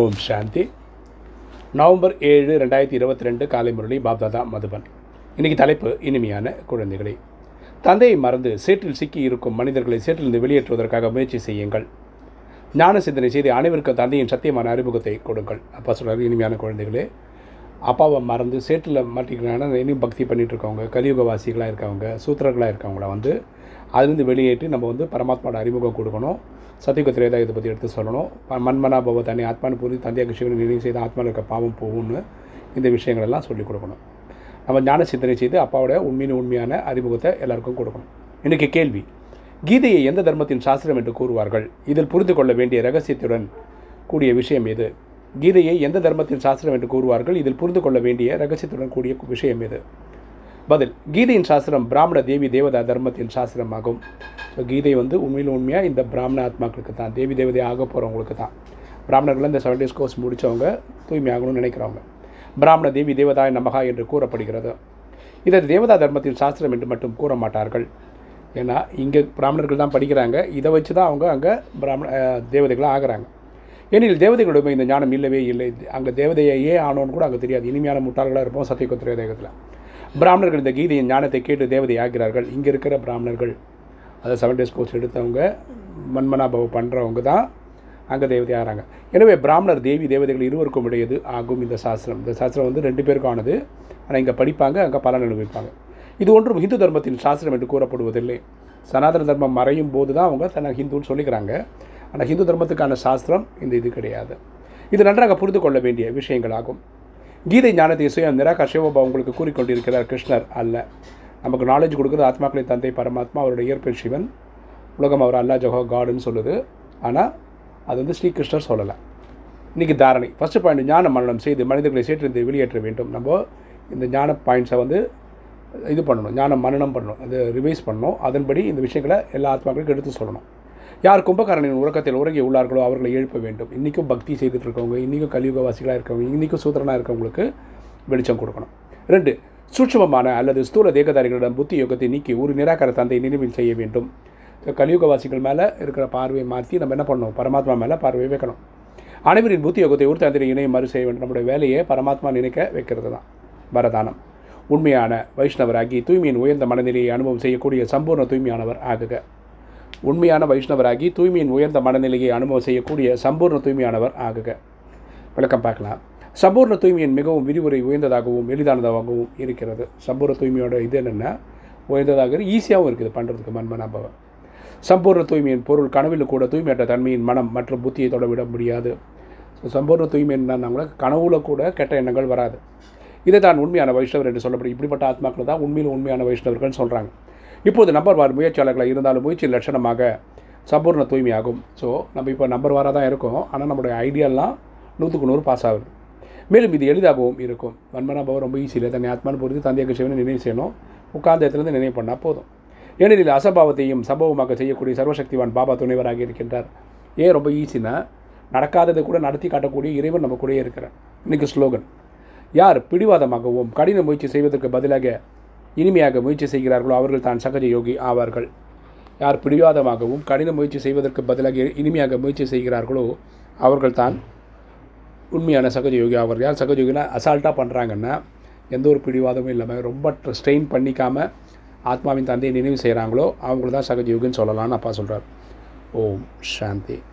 ஓம் சாந்தி. November ஏழு ரெண்டாயிரத்தி இருபத்தி ரெண்டு காலை முரளி பாப்தாதா மதுபன். இன்னைக்கு தலைப்பு இனிமையான குழந்தைகளே. தந்தையை மறந்து சேற்றில் சிக்கி இருக்கும் மனிதர்களை சேற்றிலிருந்து வெளியேற்றுவதற்காக முயற்சி செய்யுங்கள். ஞான சிந்தனை செய்து அனைவருக்கும் தந்தையின் சத்தியமான அறிமுகத்தை கொடுங்கள். அப்பா சொல்கிறார் இனிமையான குழந்தைகளே அப்பாவை மறந்து சேற்றில் மாட்டிக்கிறாங்கன்னா இனியும் பக்தி பண்ணிகிட்ருக்கவங்க இருக்கவங்க கலியுகவாசிகளாக இருக்கவங்க சூத்திரர்களாக இருக்கவங்கள வந்து அதுலேருந்து வெளியேற்றி நம்ம வந்து பரமாத்மாவோட அறிமுகம் கொடுக்கணும். சத்தியுக திரேதா இதை பற்றி எடுத்து சொல்லணும். மண்மனா பவ தனி ஆத்மானு புரிந்து தந்தையாக கிருஷ்ணன் நினைவு செய்து ஆத்மாவில் இருக்க பாவம் போகும்னு இந்த விஷயங்களெல்லாம் சொல்லிக் கொடுக்கணும். நம்ம ஞான சிந்தனை செய்து அப்பாவோட உண்மையின் உண்மையான அறிமுகத்தை எல்லாருக்கும் கொடுக்கணும். இன்றைக்கு கேள்வி கீதையை எந்த தர்மத்தின் சாஸ்திரம் என்று கூறுவார்கள்? இதில் புரிந்து கொள்ள வேண்டிய ரகசியத்துடன் கூடிய விஷயம் எது? கீதையை எந்த தர்மத்தின் சாஸ்திரம் என்று கூறுவார்கள்? இதில் புரிந்து கொள்ள வேண்டிய ரகசியத்துடன் கூடிய விஷயம் இது. பதில் கீதையின் சாஸ்திரம் பிராமண தேவி தேவதா தர்மத்தின் சாஸ்திரமாகும். ஸோ கீதை வந்து உண்மையில் உண்மையாக இந்த பிராமண ஆத்மாக்களுக்கு தான். தேவி தேவதை ஆக போகிறவங்களுக்கு தான். பிராமணர்கள் இந்த செவன் டேஸ் கோர்ஸ் முடித்தவங்க தூய்மையாகணும்னு நினைக்கிறவங்க. பிராமண தேவி தேவதா நமகா என்று கூறப்படுகிறது. இதை தேவதா தர்மத்தின் சாஸ்திரம் என்று மட்டும் கூற மாட்டார்கள். ஏன்னா இங்கே பிராமணர்கள் தான் படிக்கிறாங்க. இதை வச்சு தான் அவங்க அங்கே பிராமண தேவதைகளாக ஆகிறாங்க. ஏனெனில் தேவதைகளுடைய இந்த ஞானம் இல்லவே இல்லை. அங்கே தேவதையை ஆனோன்னு கூட அங்கே தெரியாது. இனிமையான முட்டாள்களாக இருப்போம் சத்தியகுத்திர தேகத்தில். பிராமணர்கள் இந்த கீதையின் ஞானத்தை கேட்டு தேவதை ஆகிறார்கள். இங்கே இருக்கிற பிராமணர்கள். அதாவது செவன் டேஸ் கோர்ஸ் எடுத்தவங்க மன்மனாபவ பண்ணுறவங்க தான் அங்கே தேவதை ஆகிறாங்க எனவே பிராமணர் தேவி தேவதைகள் இருவருக்கும் இடையது ஆகும் இந்த சாஸ்திரம். இந்த சாஸ்திரம் வந்து ரெண்டு பேருக்கும் ஆனது. ஆனால் இங்கே படிப்பாங்க அங்கே பலன் அனுபவிப்பாங்க. இது ஒன்றும் இந்து தர்மத்தின் சாஸ்திரம் என்று கூறப்படுவதில்லை. சனாதன தர்மம் மறையும் போது தான் அவங்க தன்னை ஹிந்துன்னு சொல்லிக்கிறாங்க. ஆனால் ஹிந்து தர்மத்துக்கான சாஸ்திரம் இந்த இது கிடையாது. இது நன்றாக புரிந்து கொள்ள வேண்டிய விஷயங்களாகும். கீதை ஞானத்தை சுயம் நிராகா சிவபா உங்களுக்கு கூறிக்கொண்டிருக்கிறார் கிருஷ்ணர் அல்ல. நமக்கு நாலேஜ் கொடுக்குறது ஆத்மாக்களின் தந்தை பரமாத்மா அவருடைய இயற்பெண் சிவன். உலகம் அவர் அல்லா ஜஹோ காடுன்னு சொல்லுது. ஆனால் அது வந்து ஸ்ரீகிருஷ்ணர் சொல்லலை. இன்றைக்கி தாரணை. ஃபஸ்ட்டு பாயிண்ட் ஞான மரணம் செய்து மனிதர்களை சேற்றிருந்து வெளியேற்ற வேண்டும். நம்ம இந்த ஞான பாயிண்ட்ஸை வந்து இது பண்ணணும் ஞானம் மன்னனம் பண்ணணும் அது ரிவைஸ் பண்ணணும். அதன்படி இந்த விஷயங்களை எல்லா ஆத்மாக்களுக்கும் எடுத்து சொல்லணும். யார் கும்பகாரனின் உறக்கத்தில் உறங்கி உள்ளார்களோ அவர்களை எழுப்ப வேண்டும். இன்றைக்கும் பக்தி செய்துட்டு இருக்கவங்க இன்றைக்கும் கலியுகவாசிகளாக இருக்கவங்க இன்றைக்கும் சூத்திரனாக இருக்கவங்களுக்கு வெளிச்சம் கொடுக்கணும். ரெண்டு சூட்சமமான அல்லது ஸ்தூல தேகதாரிகளிடம் புத்தி யோகத்தை நீக்கி ஒரு நிராகர தந்தை நினைவில் செய்ய வேண்டும். கலியுகவாசிகள் மேலே இருக்கிற பார்வையை மாற்றி நம்ம என்ன பண்ணணும்? பரமாத்மா மேலே பார்வையை வைக்கணும். அனைவரின் புத்தி யோகத்தை ஒரு தந்திரை இணையம் மறு செய்ய வேண்டும். நம்முடைய வேலையை பரமாத்மா நினைக்க வைக்கிறது தான் வரதானம். உண்மையான வைஷ்ணவராகி தூய்மையின் உயர்ந்த மனநிலையை அனுபவம் செய்யக்கூடிய சம்பூர்ண தூய்மையானவர் ஆகுக. உண்மையான வைஷ்ணவராகி தூய்மையின் உயர்ந்த மனநிலையை அனுபவம் செய்யக்கூடிய சம்பூர்ண தூய்மையானவர் ஆகுக. விளக்கம் பார்க்கலாம். சம்பூர்ண தூய்மையின் மிகவும் விரிவுரை உயர்ந்ததாகவும் எளிதானதாகவும் இருக்கிறது. சம்பூர்ண தூய்மையோட இது என்னென்னா உயர்ந்ததாக ஈஸியாகவும் இருக்குது பண்ணுறதுக்கு மன்மனாபவம் சம்பூர்ண தூய்மையின் பொருள் கனவில் கூட தூய்மையற்ற தன்மையின் மனம் மற்றும் புத்தியை தொடவிட முடியாது. ஸோ சம்பூர்ண தூய்மை என்னன்னா கனவுல கூட கெட்ட எண்ணங்கள் வராது. இதை தான் உண்மையான வைஷ்ணவர் என்று சொல்லப்படும். இப்படிப்பட்ட ஆத்மாக்கள் தான் உண்மையில் உண்மையான வைஷ்ணவர்கள் சொல்கிறாங்க இப்போது நம்பர் வார் முயற்சியாளர்களாக இருந்தாலும் முயற்சி லட்சணமாக சம்பூர்ண தூய்மையாகும். ஸோ நம்ம இப்போ நம்பர் வாராக தான் இருக்கோம். ஆனால் நம்மளுடைய ஐடியாலாம் நூற்றுக்கு நூறு பாஸ் ஆகுது. மேலும் இது எளிதாகவும் இருக்கும். வன்மனாபாவம் ரொம்ப ஈஸியில் தன்னை ஆத்மான்னு பொறுத்து தந்தையாக சிவனை நினைவு செய்யணும். உட்கார்ந்த இடத்துலேருந்து நினைவு பண்ணால் போதும். ஏனெனில் அசம்பாவத்தையும் சம்பவமாக செய்யக்கூடிய சர்வசக்திவான் பாபா துணைவராக இருக்கின்றார். ஏன் ரொம்ப ஈஸினா நடக்காததை கூட நடத்தி காட்டக்கூடிய இறைவன் நம்ம கூடயே இருக்கிறார். இன்னைக்கு ஸ்லோகன் யார் பிடிவாதமாகவும் கடின முயற்சி செய்வதற்கு பதிலாக இனிமையாக முயற்சி செய்கிறார்களோ அவர்கள் தான் சகஜ யோகி ஆவார்கள். யார் பிடிவாதமாகவும் கடின முயற்சி செய்வதற்கு பதிலாக இனிமையாக முயற்சி செய்கிறார்களோ அவர்கள் தான் உண்மையான சகஜ யோகி ஆவார்கள். யார் சகஜ யோகினா அசால்ட்டாக பண்ணுறாங்கன்னா எந்த ஒரு பிடிவாதமும் இல்லாமல் ரொம்ப ஸ்ட்ரெயின் பண்ணிக்காமல் ஆத்மாவின் தந்தையை நினைவு செய்கிறாங்களோ அவங்கள தான் சகஜ யோகின்னு சொல்லலாம்னு அப்பா சொல்கிறார் ஓம் சாந்தி.